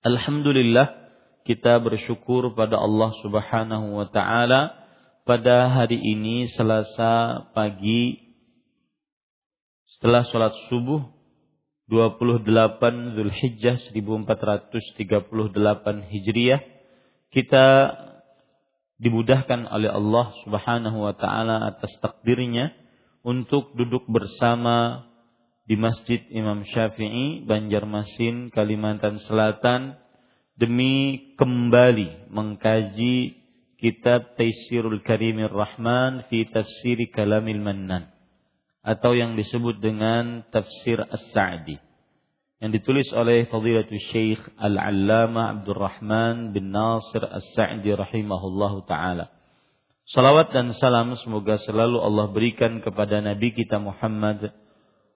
Alhamdulillah kita bersyukur pada Allah Subhanahu wa taala pada hari ini Selasa pagi setelah sholat subuh 28 Zulhijjah 1438 Hijriah kita dimudahkan oleh Allah Subhanahu wa taala atas takdirnya untuk duduk bersama di Masjid Imam Syafi'i, Banjarmasin, Kalimantan Selatan demi kembali mengkaji kitab Taisirul Karimir Rahman fi Tafsir Kalamil Mannan atau yang disebut dengan Tafsir As-Sa'di yang ditulis oleh Fadilatul Syekh Al-Allamah Abdurrahman bin Nasir As-Sa'di rahimahullahu taala. Salawat dan salam semoga selalu Allah berikan kepada Nabi kita Muhammad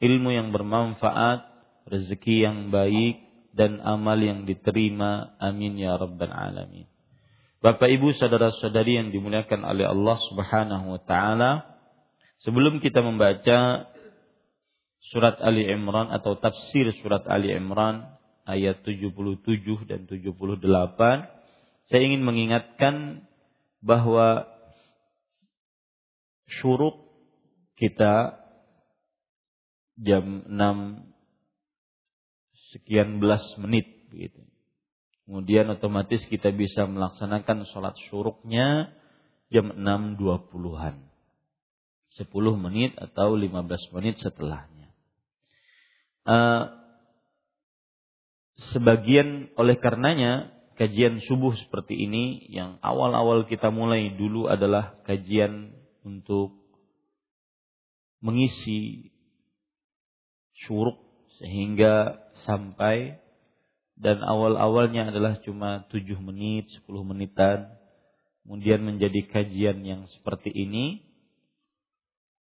ilmu yang bermanfaat, rezeki yang baik, dan amal yang diterima. Amin ya rabbal alamin. Bapak Ibu saudara-saudari yang dimuliakan oleh Allah Subhanahu wa taala, sebelum kita membaca surat Ali Imran atau tafsir surat Ali Imran ayat 77 dan 78, saya ingin mengingatkan bahwa syuruk kita jam 6 sekian belas menit begitu. Kemudian otomatis kita bisa melaksanakan sholat syuruknya jam 6.20-an. 10 menit atau 15 menit setelahnya. Uh, sebagian oleh karenanya kajian subuh seperti ini yang awal-awal kita mulai dulu adalah kajian untuk mengisi syuruk sehingga sampai dan awal-awalnya adalah cuma 7 menit, 10 menitan. Kemudian menjadi kajian yang seperti ini.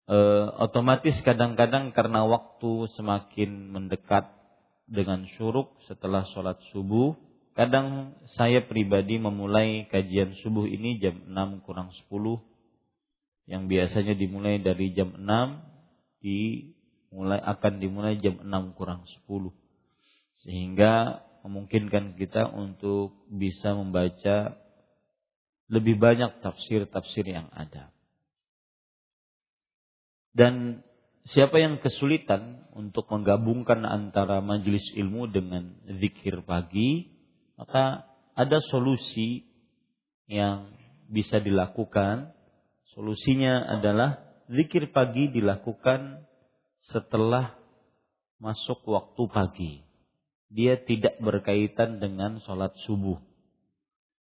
E, otomatis kadang-kadang karena waktu semakin mendekat dengan syuruk setelah sholat subuh. Kadang saya pribadi memulai kajian subuh ini jam 6 kurang 10. Yang biasanya dimulai dari jam 6 dimulai akan dimulai jam 6 kurang 10 sehingga memungkinkan kita untuk bisa membaca lebih banyak tafsir-tafsir yang ada. Dan siapa yang kesulitan untuk menggabungkan antara majelis ilmu dengan zikir pagi, maka ada solusi yang bisa dilakukan. Solusinya adalah zikir pagi dilakukan setelah masuk waktu pagi. Dia tidak berkaitan dengan sholat subuh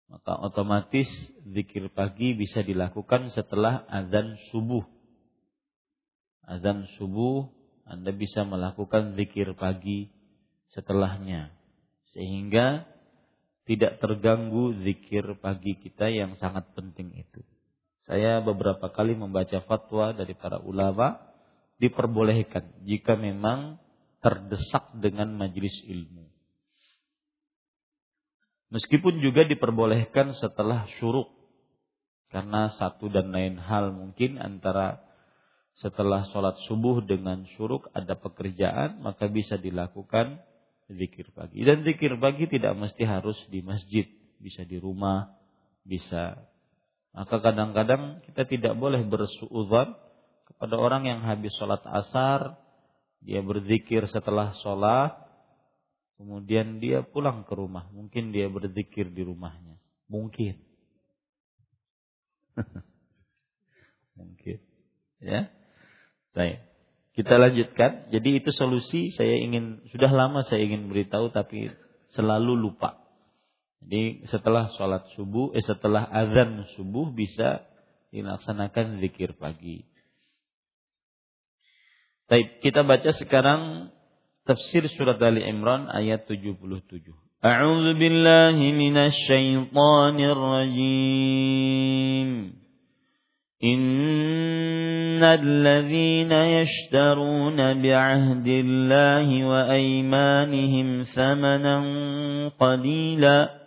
maka otomatis zikir pagi bisa dilakukan setelah azan subuh. Azan subuh Anda bisa melakukan zikir pagi setelahnya. Sehingga tidak terganggu zikir pagi kita yang sangat penting itu. Saya beberapa kali membaca fatwa dari para ulama diperbolehkan jika memang terdesak dengan majelis ilmu. Meskipun juga diperbolehkan setelah syuruk. Karena satu dan lain hal mungkin antara setelah sholat subuh dengan syuruk ada pekerjaan maka bisa dilakukan zikir pagi. Dan zikir pagi tidak mesti harus di masjid. Bisa di rumah, bisa. Maka kadang-kadang kita tidak boleh bersuudzon kepada orang yang habis sholat asar, dia berzikir setelah sholat, Kemudian dia pulang ke rumah. Mungkin dia berzikir di rumahnya. Mungkin. Mungkin. Ya. Baik. Kita lanjutkan. Jadi itu solusi saya ingin sudah lama saya ingin beritahu tapi selalu lupa. Jadi setelah sholat subuh, eh setelah azan subuh bisa dilaksanakan zikir pagi. Baik, kita baca sekarang Tafsir surat Ali Imran ayat 77. A'udzu billahi minasy syaithanir rajim. Innal ladzina yashtaruna bi'ahdillahi wa aymanihim thamanan qalila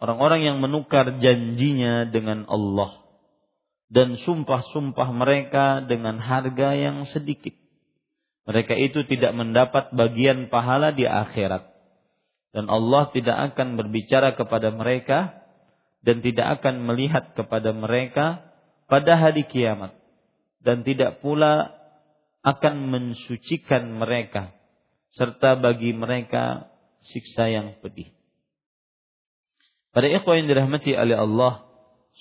orang-orang yang menukar janjinya dengan Allah dan sumpah-sumpah mereka dengan harga yang sedikit. Mereka itu tidak mendapat bagian pahala di akhirat. Dan Allah tidak akan berbicara kepada mereka dan tidak akan melihat kepada mereka pada hari kiamat. Dan tidak pula akan mensucikan mereka serta bagi mereka siksa yang pedih. Pada ikhwah yang dirahmati oleh Allah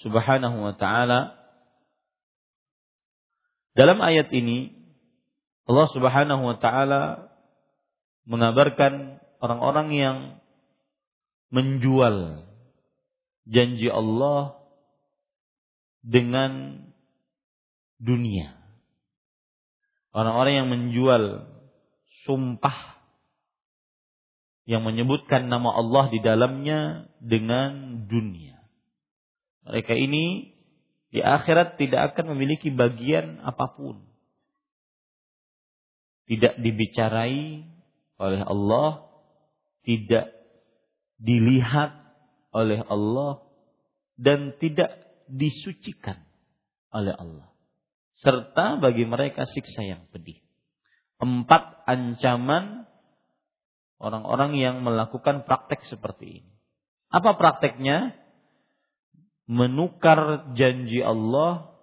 Subhanahu wa taala dalam ayat ini Allah Subhanahu wa taala mengabarkan orang-orang yang menjual janji Allah dengan dunia. Orang-orang yang menjual sumpah yang menyebutkan nama Allah di dalamnya dengan dunia. Mereka ini di akhirat tidak akan memiliki bagian apa pun. Tidak dibicarai oleh Allah, tidak dilihat oleh Allah, dan tidak disucikan oleh Allah. Serta bagi mereka siksa yang pedih. Empat ancaman orang-orang yang melakukan praktek seperti ini. Apa prakteknya? Menukar janji Allah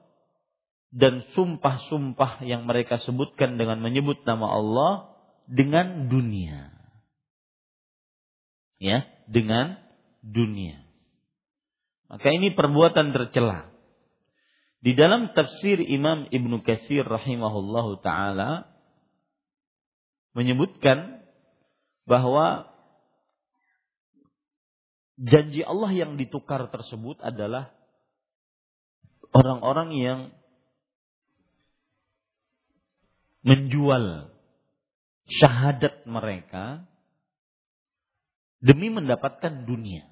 dan sumpah-sumpah yang mereka sebutkan dengan menyebut nama Allah dengan dunia. Ya, dengan dunia. Maka ini perbuatan tercela. Di dalam tafsir Imam Ibnu Katsir rahimahullahu taala menyebutkan bahwa janji Allah yang ditukar tersebut adalah orang-orang yang menjual syahadat mereka demi mendapatkan dunia.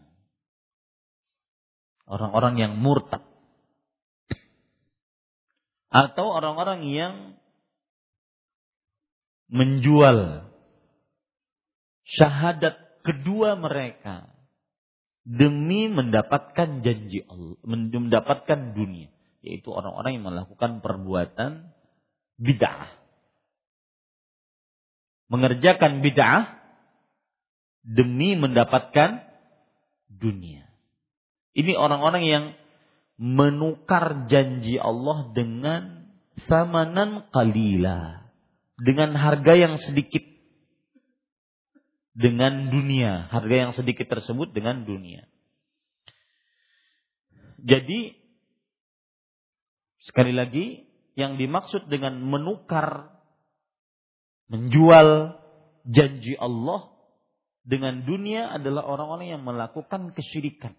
Orang-orang yang murtad. Atau orang-orang yang menjual syahadat kedua mereka demi mendapatkan janji Allah, mendapatkan dunia, yaitu orang-orang yang melakukan perbuatan bid'ah. Mengerjakan bid'ah demi mendapatkan dunia. Ini orang-orang yang menukar janji Allah dengan samanan kalila. Dengan harga yang sedikit. Dengan dunia. Harga yang sedikit tersebut dengan dunia. Jadi, sekali lagi, yang dimaksud dengan menukar, menjual janji Allah dengan dunia adalah orang-orang yang melakukan kesyirikan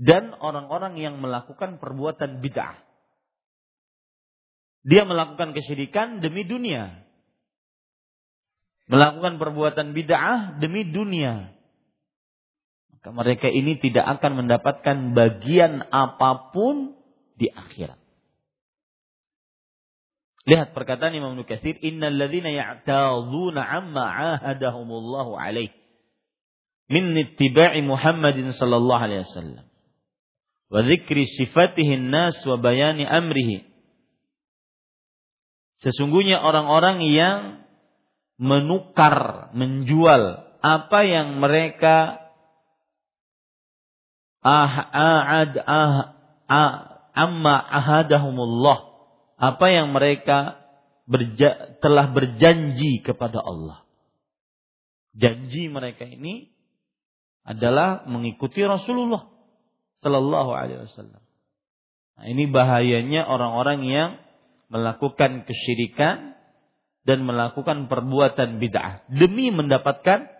dan orang-orang yang melakukan perbuatan bid'ah. Dia melakukan kesyirikan demi dunia. Melakukan perbuatan bid'ah demi dunia. Maka mereka ini tidak akan mendapatkan bagian apa pun di akhirat. Lihat perkataan Imam Nukatsir, "Innal ladzina ya'tadhuna 'amma 'ahadahumullahu 'alaih min ittiba'i Muhammadin sallallahu alaihi wasallam." wa dzikri sifatihin nas wa bayani amrihi. Sesungguhnya orang-orang yang menukar, menjual apa yang mereka ah, ahad ah, ah, amma ahadahumullah apa yang mereka berja, telah berjanji kepada Allah. Janji mereka ini adalah mengikuti Rasulullah Sallallahu Alaihi Wasallam. Nah, ini bahayanya orang-orang yang melakukan kesyirikan dan melakukan perbuatan bid'ah demi mendapatkan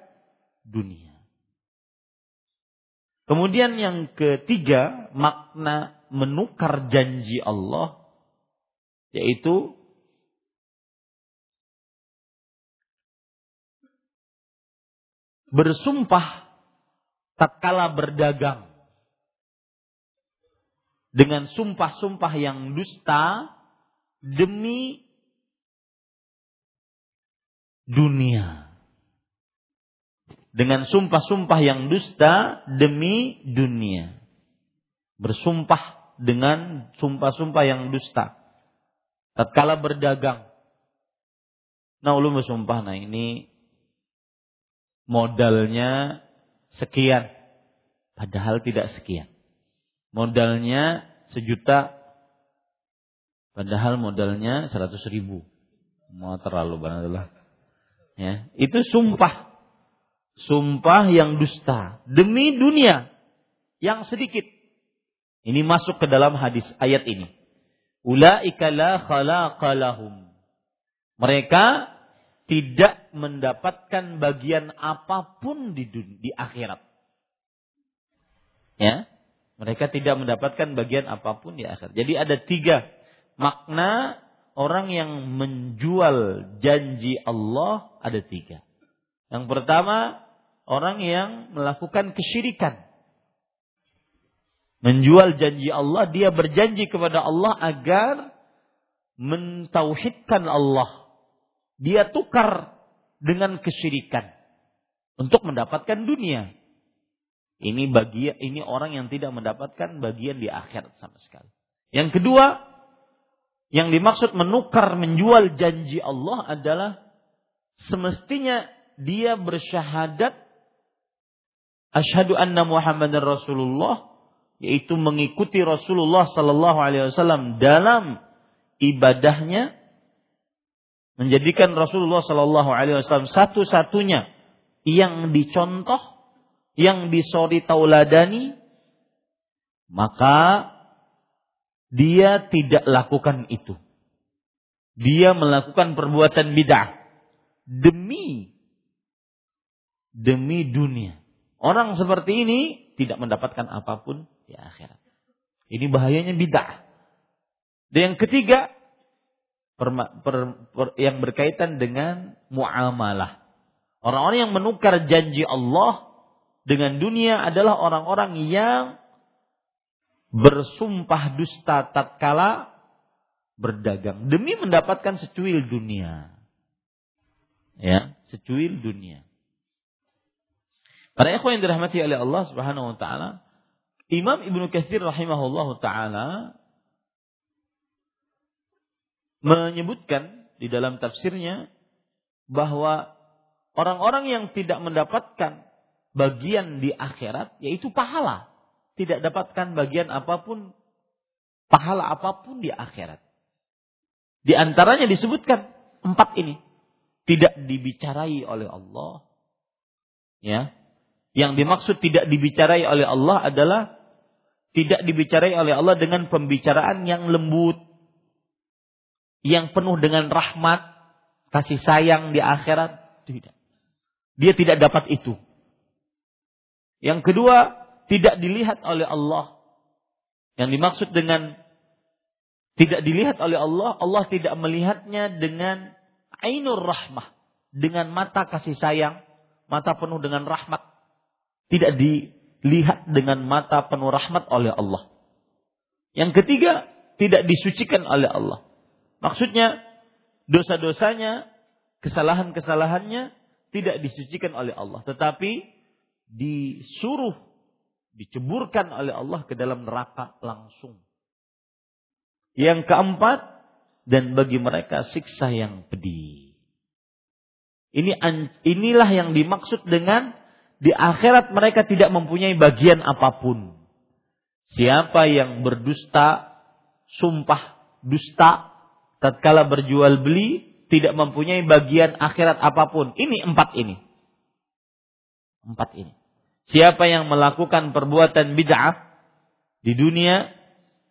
dunia. Kemudian yang ketiga, makna menukar janji Allah yaitu bersumpah tatkala berdagang dengan sumpah-sumpah yang dusta demi dunia. Dengan sumpah-sumpah yang dusta demi dunia. Bersumpah dengan sumpah-sumpah yang dusta. Tatkala berdagang. Nah, ulun bersumpah, nah ini modalnya sekian. Padahal tidak sekian modalnya sejuta padahal modalnya seratus ribu mau terlalu banget ya itu sumpah. Sumpah yang dusta demi dunia yang sedikit. Ini masuk ke dalam hadis ayat ini. Ulaika la khalaqalahum mereka tidak mendapatkan bagian apa pun di dunia, di akhirat. Ya mereka tidak mendapatkan bagian apa pun di akhir. Jadi ada tiga makna orang yang menjual janji Allah ada tiga. Yang pertama orang yang melakukan kesyirikan. Menjual janji Allah, dia berjanji kepada Allah agar mentauhidkan Allah. Dia tukar dengan kesyirikan untuk mendapatkan dunia. Ini bagian ini orang yang tidak mendapatkan bagian di akhirat sama sekali. Yang kedua, yang dimaksud menukar menjual janji Allah adalah semestinya dia bersyahadat asyhadu anna Muhammadar Rasulullah yaitu mengikuti Rasulullah sallallahu alaihi wasallam dalam ibadahnya menjadikan Rasulullah sallallahu alaihi wasallam satu-satunya yang dicontoh yang disori tauladani, maka dia tidak lakukan itu. Dia melakukan perbuatan bid'ah demi demi dunia. Orang seperti ini tidak mendapatkan apa pun di akhirat. Ini bahayanya bid'ah. Dan yang ketiga, per, per, per, yang berkaitan dengan muamalah. Orang-orang yang menukar janji Allah dengan dunia adalah orang-orang yang bersumpah dusta tatkala berdagang demi mendapatkan secuil dunia. Ya, secuil dunia. Para ikhwan yang dirahmati oleh Allah Subhanahu wa taala, Imam Ibnu Katsir rahimahullah taala menyebutkan di dalam tafsirnya bahwa orang-orang yang tidak mendapatkan bagian di akhirat yaitu pahala, tidak dapatkan bagian apa pun pahala apa pun di akhirat. Di antaranya disebutkan empat ini tidak dibicarai oleh Allah. Ya, yang dimaksud tidak dibicarai oleh Allah adalah tidak dibicarai oleh Allah dengan pembicaraan yang lembut, yang penuh dengan rahmat, kasih sayang di akhirat. Tidak. Dia tidak dapat itu. Yang kedua, tidak dilihat oleh Allah. Yang dimaksud dengan tidak dilihat oleh Allah, Allah tidak melihatnya dengan ainur rahmah, dengan mata kasih sayang, mata penuh dengan rahmat tidak dilihat dengan mata penuh rahmat oleh Allah. Yang ketiga, tidak disucikan oleh Allah. Maksudnya, dosa-dosanya, kesalahan-kesalahannya tidak disucikan oleh Allah. Tetapi disuruh, diceburkan oleh Allah ke dalam neraka langsung. Yang keempat, dan bagi mereka siksa yang pedih. Ini inilah yang dimaksud dengan di akhirat mereka tidak mempunyai bagian apa pun. Siapa yang berdusta, sumpah dusta, tatkala berjual beli, tidak mempunyai bagian akhirat apa pun. Ini empat ini. Empat ini. Siapa yang melakukan perbuatan bid'ah di dunia,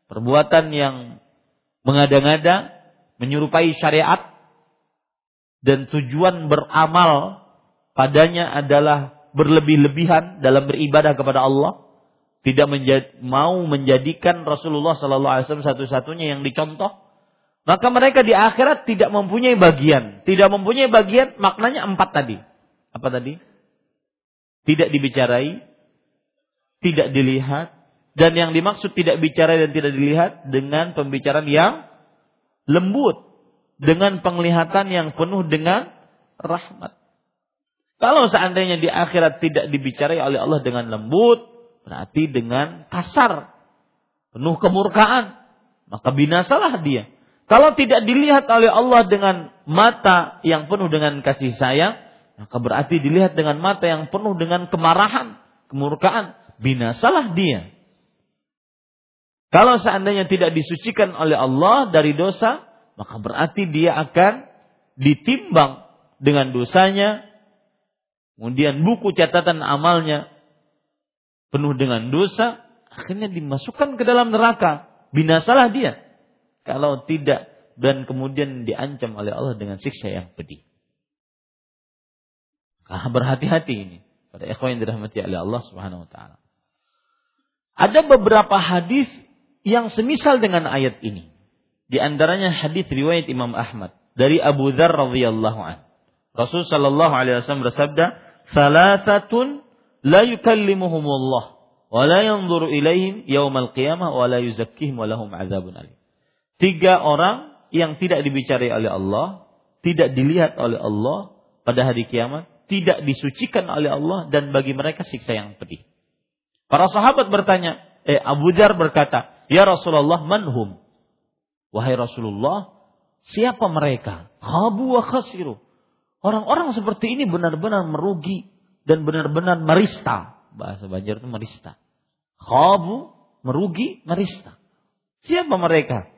perbuatan yang mengada-ngada, menyerupai syariat, dan tujuan beramal padanya adalah berlebih-lebihan dalam beribadah kepada Allah, tidak menjadi, mau menjadikan Rasulullah Sallallahu Alaihi Wasallam satu-satunya yang dicontoh, maka mereka di akhirat tidak mempunyai bagian. Tidak mempunyai bagian maknanya empat tadi. Apa tadi? Tidak dibicarai, tidak dilihat, dan yang dimaksud tidak bicara dan tidak dilihat dengan pembicaraan yang lembut, dengan penglihatan yang penuh dengan rahmat. Kalau seandainya di akhirat tidak dibicarai oleh Allah dengan lembut, berarti dengan kasar, penuh kemurkaan, maka binasalah dia. Kalau tidak dilihat oleh Allah dengan mata yang penuh dengan kasih sayang, maka berarti dilihat dengan mata yang penuh dengan kemarahan, kemurkaan, binasalah dia. Kalau seandainya tidak disucikan oleh Allah dari dosa, maka berarti dia akan ditimbang dengan dosanya kemudian buku catatan amalnya penuh dengan dosa, akhirnya dimasukkan ke dalam neraka. Binasalah dia. Kalau tidak dan kemudian diancam oleh Allah dengan siksa yang pedih. Maka berhati-hati ini pada ikhwan yang dirahmati oleh Allah Subhanahu wa taala. Ada beberapa hadis yang semisal dengan ayat ini. Di antaranya hadis riwayat Imam Ahmad dari Abu Dzar radhiyallahu an. Rasul sallallahu alaihi wasallam bersabda, Salasatun la yukallimuhumullah wa la yanzuru ilaihim yaumal qiyamah wa la yuzakkihim wa lahum azabun alim. Tiga orang yang tidak dibicari oleh Allah, tidak dilihat oleh Allah pada hari kiamat, tidak disucikan oleh Allah dan bagi mereka siksa yang pedih. Para sahabat bertanya, eh Abu Dzar berkata, "Ya Rasulullah, manhum?" Wahai Rasulullah, siapa mereka? Habu wa khasiru. Orang-orang seperti ini benar-benar merugi dan benar-benar merista. Bahasa Banjar itu merista. Khabu, merugi, merista. Siapa mereka?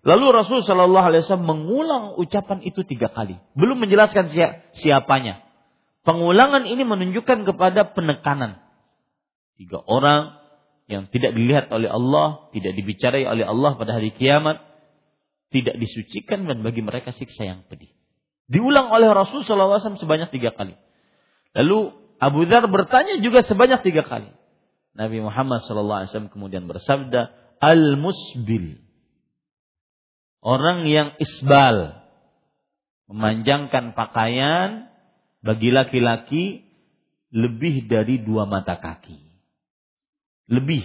Lalu Rasul Shallallahu mengulang ucapan itu tiga kali, belum menjelaskan siapanya. Pengulangan ini menunjukkan kepada penekanan. Tiga orang yang tidak dilihat oleh Allah, tidak dibicarai oleh Allah pada hari kiamat, tidak disucikan dan bagi mereka siksa yang pedih. Diulang oleh Rasul SAW sebanyak tiga kali. Lalu Abu Dhar bertanya juga sebanyak tiga kali. Nabi Muhammad SAW kemudian bersabda, Al-Musbil. Orang yang isbal. Memanjangkan pakaian bagi laki-laki lebih dari dua mata kaki. Lebih.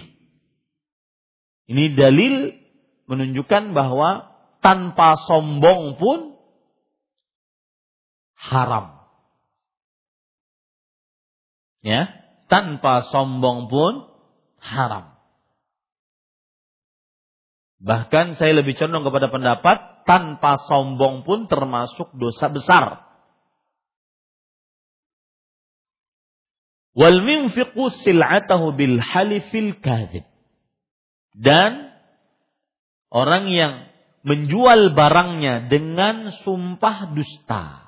Ini dalil menunjukkan bahwa tanpa sombong pun haram. Ya, tanpa sombong pun haram. Bahkan saya lebih condong kepada pendapat tanpa sombong pun termasuk dosa besar. Wal minfiqu sil'atahu bil halifil kadhib. Dan orang yang menjual barangnya dengan sumpah dusta.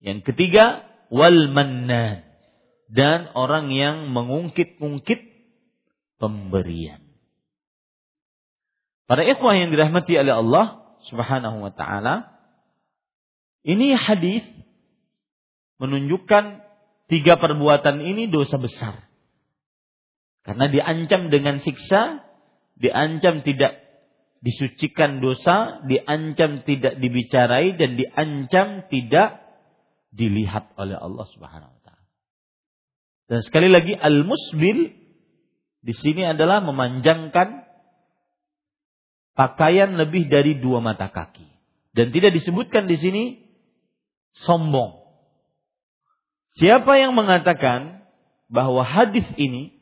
Yang ketiga, wal mannan. Dan orang yang mengungkit-ungkit pemberian. Para ikhwah yang dirahmati oleh Allah Subhanahu wa taala, ini hadis menunjukkan tiga perbuatan ini dosa besar. Karena diancam dengan siksa, diancam tidak disucikan dosa, diancam tidak dibicarai dan diancam tidak dilihat oleh Allah Subhanahu wa taala. Dan sekali lagi al-musbil di sini adalah memanjangkan pakaian lebih dari dua mata kaki. Dan tidak disebutkan di sini sombong. Siapa yang mengatakan bahwa hadis ini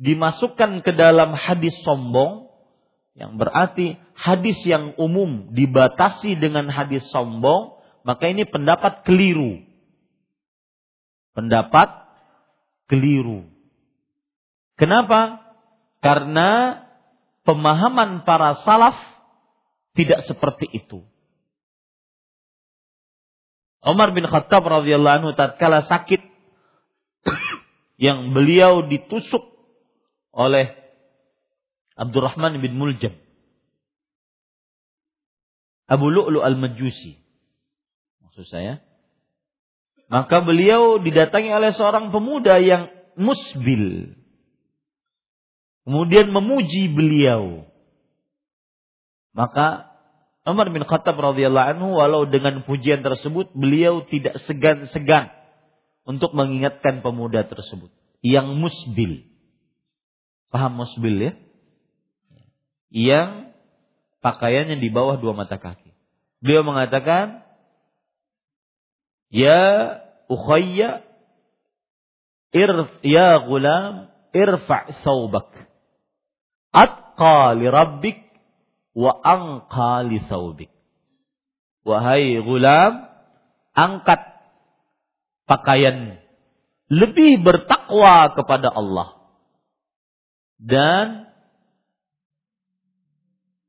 dimasukkan ke dalam hadis sombong, yang berarti hadis yang umum dibatasi dengan hadis sombong, maka ini pendapat keliru. Pendapat keliru. Kenapa? Karena pemahaman para salaf tidak seperti itu. Umar bin Khattab radhiyallahu anhu tatkala sakit yang beliau ditusuk oleh Abdurrahman bin Muljam. Abu Lu'lu al-Majusi. Maksud saya. Maka beliau didatangi oleh seorang pemuda yang musbil. Kemudian memuji beliau. Maka Umar bin Khattab radhiyallahu anhu walau dengan pujian tersebut beliau tidak segan-segan untuk mengingatkan pemuda tersebut yang musbil. Paham musbil ya? Yang pakaiannya di bawah dua mata kaki. Beliau mengatakan, "Ya ukhayya irf ya gulam irfa' saubak atqa li rabbik wa anqa li saubik wahai gulam angkat pakaian lebih bertakwa kepada Allah dan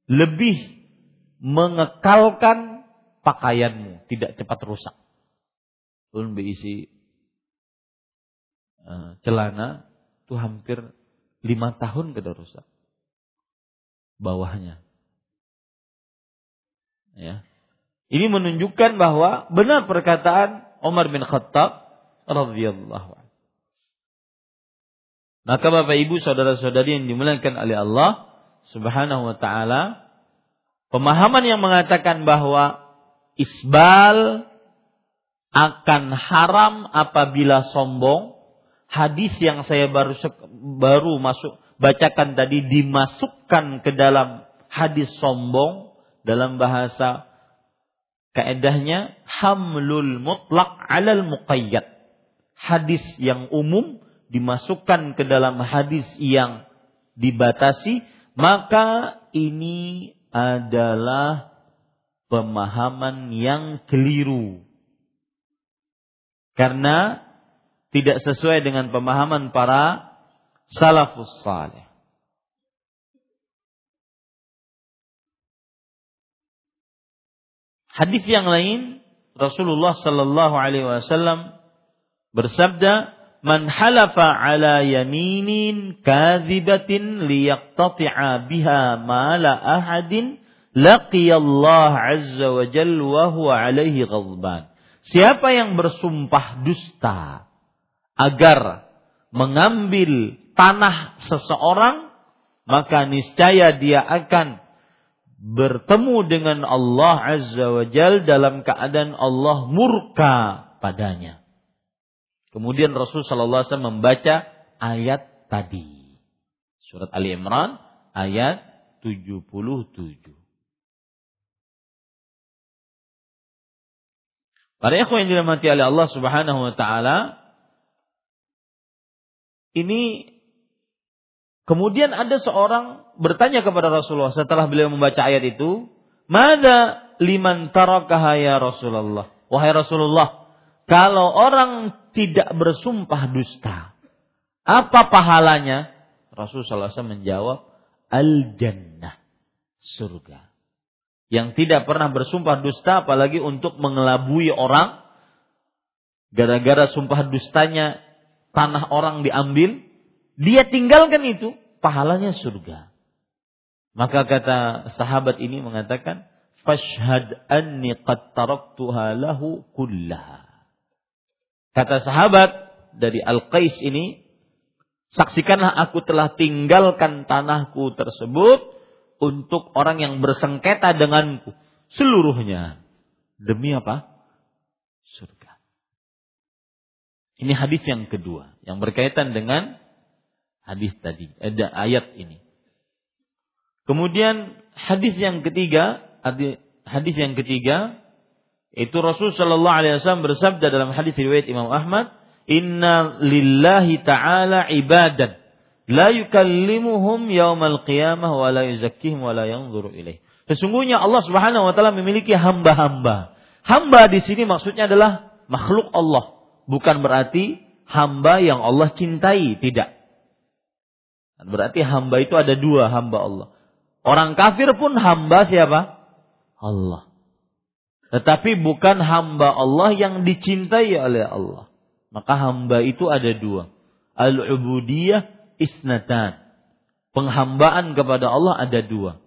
lebih mengekalkan pakaianmu tidak cepat rusak. Pun berisi Eh, celana itu hampir lima tahun kita rusak. Bawahnya. Ya. Ini menunjukkan bahwa benar perkataan Umar bin Khattab radhiyallahu. Maka Bapak Ibu saudara-saudari yang dimuliakan oleh Allah Subhanahu wa taala, pemahaman yang mengatakan bahwa isbal akan haram apabila sombong hadis yang saya baru baru masuk bacakan tadi dimasukkan ke dalam hadis sombong dalam bahasa kaedahnya hamlul mutlak alal muqayyad. Hadis yang umum dimasukkan ke dalam hadis yang dibatasi, maka ini adalah pemahaman yang keliru. Karena tidak sesuai dengan pemahaman para salafus salih. Hadis yang lain Rasulullah sallallahu alaihi wasallam bersabda, "Man halafa ala yaminin kadhibatin liyaqtati'a biha mala ahadin laqiyallah azza wa jalla wa huwa alaihi ghadban." Siapa yang bersumpah dusta agar mengambil tanah seseorang, maka niscaya dia akan bertemu dengan Allah Azza wa Jal dalam keadaan Allah murka padanya. Kemudian Rasul Sallallahu Alaihi Wasallam membaca ayat tadi. Surat Ali Imran ayat 77. Para ikhwan yang dirahmati oleh Allah Subhanahu wa taala ini kemudian ada seorang bertanya kepada Rasulullah setelah beliau membaca ayat itu, "Mada liman tarakaha ya Rasulullah?" Wahai Rasulullah, kalau orang tidak bersumpah dusta, apa pahalanya? Rasulullah SAW menjawab, Al-Jannah, surga. Yang tidak pernah bersumpah dusta, apalagi untuk mengelabui orang, gara-gara sumpah dustanya tanah orang diambil, dia tinggalkan itu, pahalanya surga. Maka kata sahabat ini mengatakan, fashhad anni qad taraktuha lahu kullaha. Kata sahabat dari Al-Qais ini, saksikanlah aku telah tinggalkan tanahku tersebut untuk orang yang bersengketa denganku seluruhnya. Demi apa? Surga. Ini hadis yang kedua yang berkaitan dengan hadis tadi, ada ayat ini. Kemudian hadis yang ketiga hadis yang ketiga itu Rasul Shallallahu Alaihi Wasallam bersabda dalam hadis riwayat Imam Ahmad, Inna lillahi ta'ala ibadan la yukallimuhum yaumal qiyamah wa la yuzakkihim wa la yanzuru ilaih. Sesungguhnya Allah Subhanahu wa taala memiliki hamba-hamba. Hamba di sini maksudnya adalah makhluk Allah, bukan berarti hamba yang Allah cintai, tidak. Berarti hamba itu ada dua hamba Allah. Orang kafir pun hamba siapa? Allah. Tetapi bukan hamba Allah yang dicintai oleh Allah. Maka hamba itu ada dua. Al-ubudiyah isnatan. Penghambaan kepada Allah ada dua.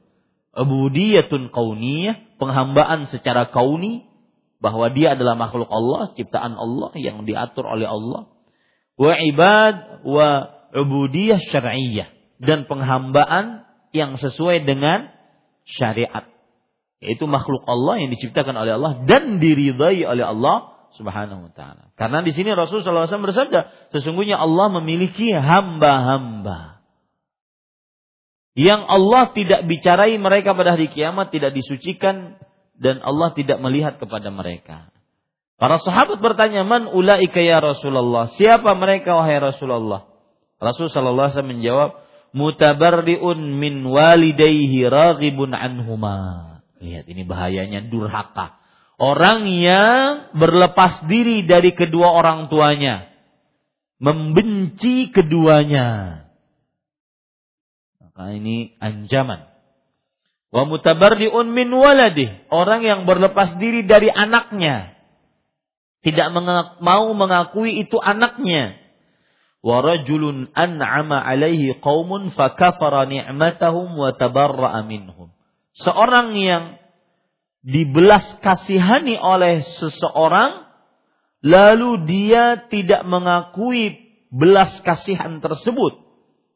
Ubudiyatun kauniyah, penghambaan secara kauni, bahwa dia adalah makhluk Allah, ciptaan Allah yang diatur oleh Allah. Wa ibad wa ubudiyah syar'iyyah. Dan penghambaan yang sesuai dengan syariat yaitu makhluk Allah yang diciptakan oleh Allah dan diridhai oleh Allah Subhanahu wa taala. Karena di sini Rasul SAW bersabda, sesungguhnya Allah memiliki hamba-hamba yang Allah tidak bicarai mereka pada hari kiamat, tidak disucikan dan Allah tidak melihat kepada mereka. Para sahabat bertanya, "Man ulaika ya Rasulullah?" Siapa mereka wahai Rasulullah? Rasul sallallahu alaihi wasallam menjawab, "Mutabarriun min walidayhi raghibun anhuma." Lihat ini bahayanya durhaka. Orang yang berlepas diri dari kedua orang tuanya. Membenci keduanya. Maka ini ancaman. Wa mutabarri'un min waladih. Orang yang berlepas diri dari anaknya. Tidak mau mengakui itu anaknya. Wa an'ama alaihi qaumun fakafara ni'matahum wa seorang yang dibelas kasihani oleh seseorang lalu dia tidak mengakui belas kasihan tersebut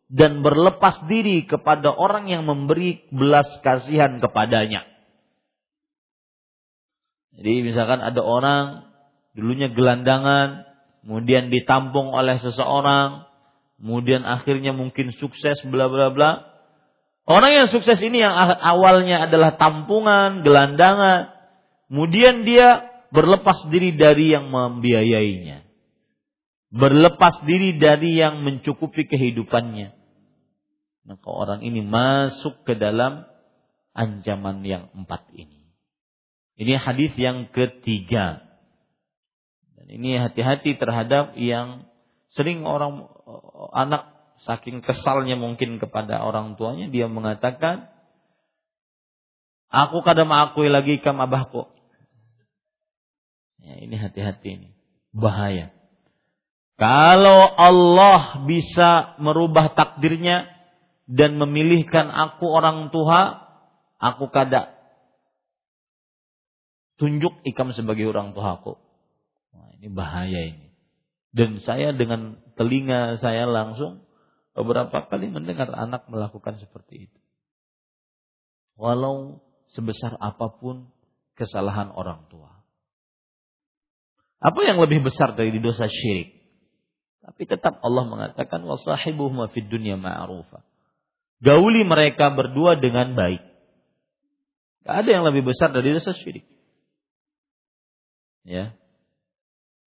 dan berlepas diri kepada orang yang memberi belas kasihan kepadanya. Jadi misalkan ada orang dulunya gelandangan, kemudian ditampung oleh seseorang, kemudian akhirnya mungkin sukses bla bla bla. Orang yang sukses ini yang awalnya adalah tampungan, gelandangan, kemudian dia berlepas diri dari yang membiayainya. Berlepas diri dari yang mencukupi kehidupannya. Maka orang ini masuk ke dalam ancaman yang empat ini. Ini hadis yang ketiga. Dan ini hati-hati terhadap yang sering orang anak saking kesalnya mungkin kepada orang tuanya dia mengatakan aku kadang mengakui lagi kam abahku ya ini hati-hati ini. Bahaya. Kalau Allah bisa merubah takdirnya dan memilihkan aku orang tua aku kada tunjuk ikam sebagai orang tuaku nah, ini bahaya ini dan saya dengan telinga saya langsung beberapa kali mendengar anak melakukan seperti itu. Walau sebesar apa pun kesalahan orang tua. Apa yang lebih besar dari dosa syirik? Tapi tetap Allah mengatakan wasahibuhum fid dunya ma'rufa. Gauli mereka berdua dengan baik. Gak ada yang lebih besar dari dosa syirik. Ya.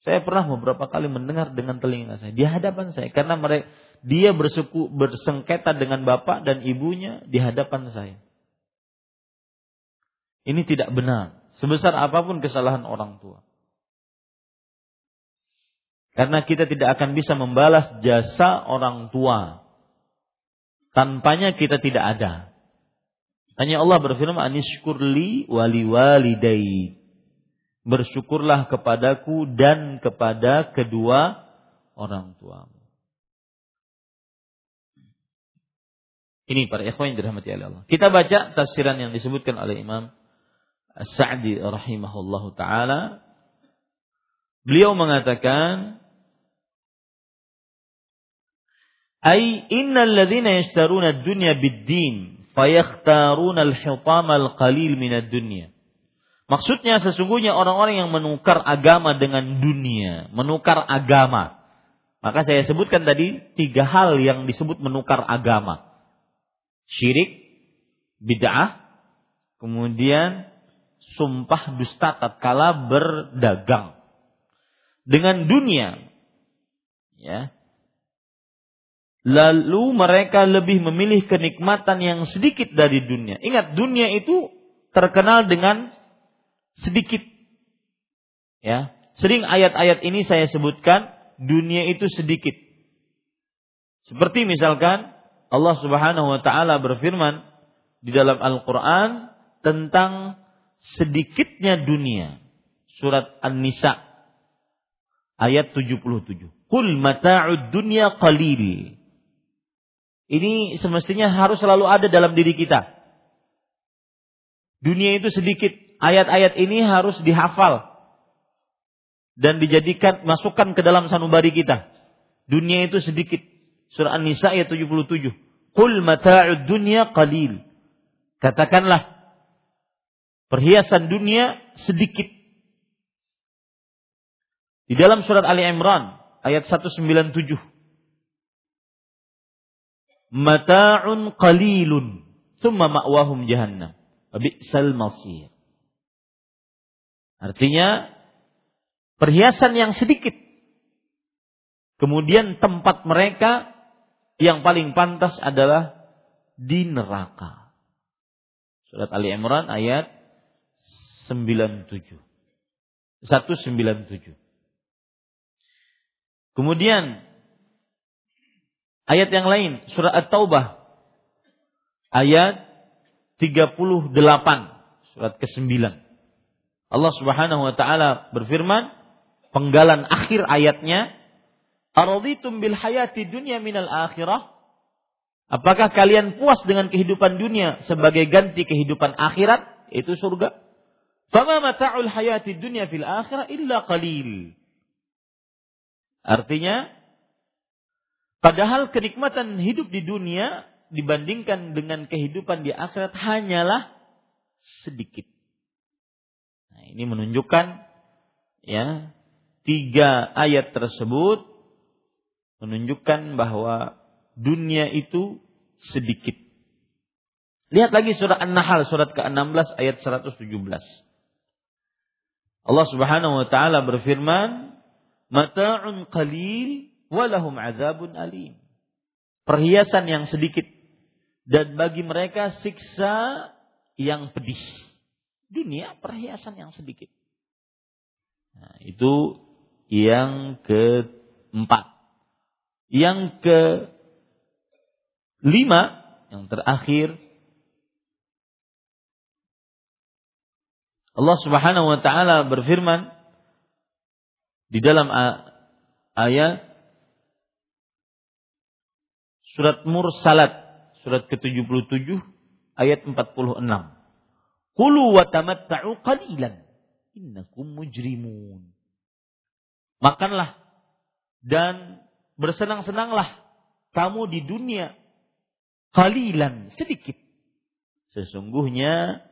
Saya pernah beberapa kali mendengar dengan telinga saya di hadapan saya karena mereka dia bersuku bersengketa dengan bapak dan ibunya di hadapan saya. Ini tidak benar. Sebesar apa pun kesalahan orang tua. Karena kita tidak akan bisa membalas jasa orang tua. Tanpanya kita tidak ada. Hanya Allah berfirman, Anishkurli wali walidai. Bersyukurlah kepadaku dan kepada kedua orang tuamu. Ini para ikhwan yang dirahmati Allah. Kita baca tafsiran yang disebutkan oleh Imam As-Sa'di rahimahullahu taala. Beliau mengatakan Ay innal ladzina yashtaruna ad-dunya bid-din fayakhtaruna al-hitama al-qalil min ad-dunya. Maksudnya sesungguhnya orang-orang yang menukar agama dengan dunia, menukar agama. Maka saya sebutkan tadi tiga hal yang disebut menukar agama. Syirik, bid'ah, kemudian sumpah dusta tatkala berdagang dengan dunia. Ya. Lalu mereka lebih memilih kenikmatan yang sedikit dari dunia. Ingat dunia itu terkenal dengan sedikit. Ya. Sering ayat-ayat ini saya sebutkan dunia itu sedikit. Seperti misalkan Allah Subhanahu wa taala berfirman di dalam Al-Qur'an tentang sedikitnya dunia. Surat An-Nisa ayat 77. Qul mata'ud dunya qalil. Ini semestinya harus selalu ada dalam diri kita. Dunia itu sedikit. Ayat-ayat ini harus dihafal dan dijadikan masukkan ke dalam sanubari kita. Dunia itu sedikit. Surah An-Nisa ayat 77. Qul mata'ud dunya qalil. Katakanlah perhiasan dunia sedikit. Di dalam surat Ali Imran ayat 197. Mata'un qalilun thumma ma'wahum jahannam. Bi'sal masir. Artinya perhiasan yang sedikit. Kemudian tempat mereka yang paling pantas adalah di neraka. Surat Ali Imran ayat 97. 197. Kemudian ayat yang lain surah At-Taubah ayat 38 surat ke-9. Allah Subhanahu wa taala berfirman penggalan akhir ayatnya Araditum bil hayati dunya minal akhirah Apakah kalian puas dengan kehidupan dunia sebagai ganti kehidupan akhirat? Itu surga. Fama mata'ul hayati dunya fil akhirah illa qalil. Artinya, padahal kenikmatan hidup di dunia dibandingkan dengan kehidupan di akhirat hanyalah sedikit. Ini menunjukkan ya tiga ayat tersebut menunjukkan bahwa dunia itu sedikit. Lihat lagi surat An-Nahl surat ke-16 ayat 117. Allah Subhanahu wa taala berfirman, "Mata'un qalil walahum azabun alim." Perhiasan yang sedikit dan bagi mereka siksa yang pedih. Dunia perhiasan yang sedikit. Nah, itu yang keempat. Yang ke lima, yang terakhir Allah Subhanahu wa taala berfirman di dalam ayat surat Mursalat surat ke-77 ayat 46. Kulu wa tamatta'u qalilan innakum mujrimun. Makanlah dan bersenang-senanglah kamu di dunia qalilan sedikit. Sesungguhnya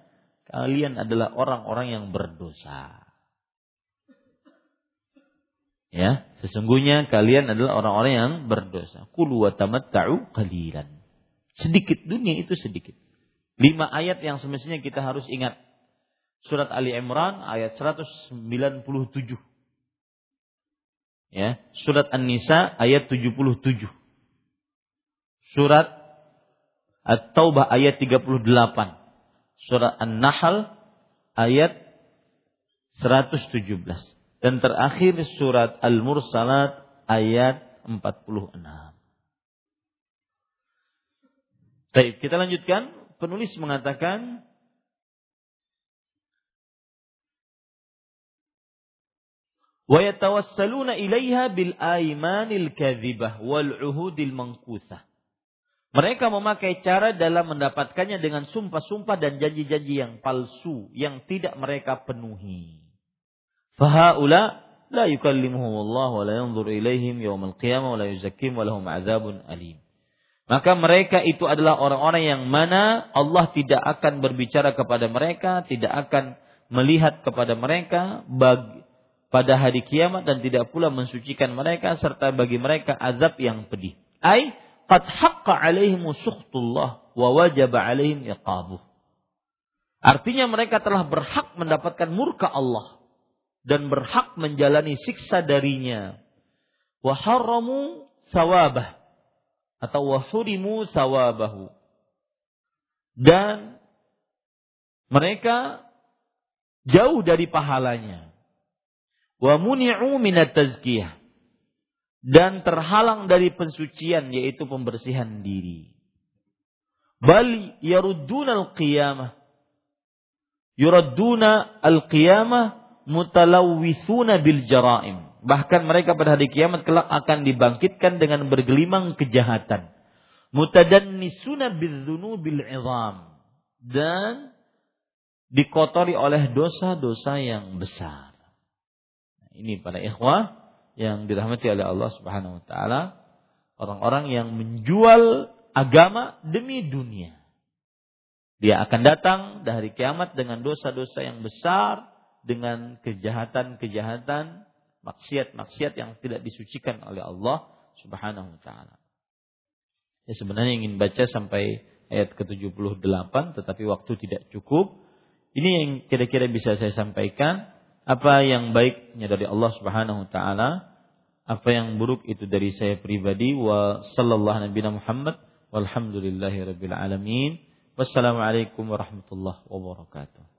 kalian adalah orang-orang yang berdosa. Ya, sesungguhnya kalian adalah orang-orang yang berdosa. Kulu wa tamatta'u qalilan. Sedikit dunia itu sedikit. Lima ayat yang semestinya kita harus ingat. Surat Ali Imran ayat 197. Ya, surat An-Nisa ayat 77. Surat At-Taubah ayat 38. Surat An-Nahl ayat 117. Dan terakhir surat Al-Mursalat ayat 46. Baik, kita lanjutkan. Penulis mengatakan wa yatawassaluna ilaiha bil aimanil kadzibah wal uhudil mangkusah. Mereka memakai cara dalam mendapatkannya dengan sumpah-sumpah dan janji-janji yang palsu yang tidak mereka penuhi. Fahaula la yukallimuhum Allah wa la yanzur ilaihim yawmal qiyamah wa la yuzakkim wa lahum adzabun alim. Maka mereka itu adalah orang-orang yang mana Allah tidak akan berbicara kepada mereka, tidak akan melihat kepada mereka bagi, pada hari kiamat dan tidak pula mensucikan mereka serta bagi mereka azab yang pedih. Ai qad haqqa alaihim sukhtullah wa wajaba alaihim iqabuh. Artinya mereka telah berhak mendapatkan murka Allah dan berhak menjalani siksa darinya. Wa haramu sawabah atau wa hurimu sawabahu. Dan mereka jauh dari pahalanya wa muni'u minat tazkiyah dan terhalang dari pensucian yaitu pembersihan diri. Bal yarudduna al-qiyamah. Yuradduna al-qiyamah mutalawwisuna bil jaraim. Bahkan mereka pada hari kiamat kelak akan dibangkitkan dengan bergelimang kejahatan. Mutadannisuna bil 'idham dan dikotori oleh dosa-dosa yang besar. Ini para ikhwah yang dirahmati oleh Allah Subhanahu wa taala, orang-orang yang menjual agama demi dunia. Dia akan datang dari kiamat dengan dosa-dosa yang besar, dengan kejahatan-kejahatan, maksiat-maksiat yang tidak disucikan oleh Allah Subhanahu wa taala. Ya sebenarnya ingin baca sampai ayat ke-78 tetapi waktu tidak cukup. Ini yang kira-kira bisa saya sampaikan apa yang baiknya dari Allah Subhanahu wa taala, apa yang buruk itu dari saya pribadi wa sallallahu nabi Muhammad walhamdulillahi rabbil alamin. Wassalamualaikum warahmatullahi wabarakatuh.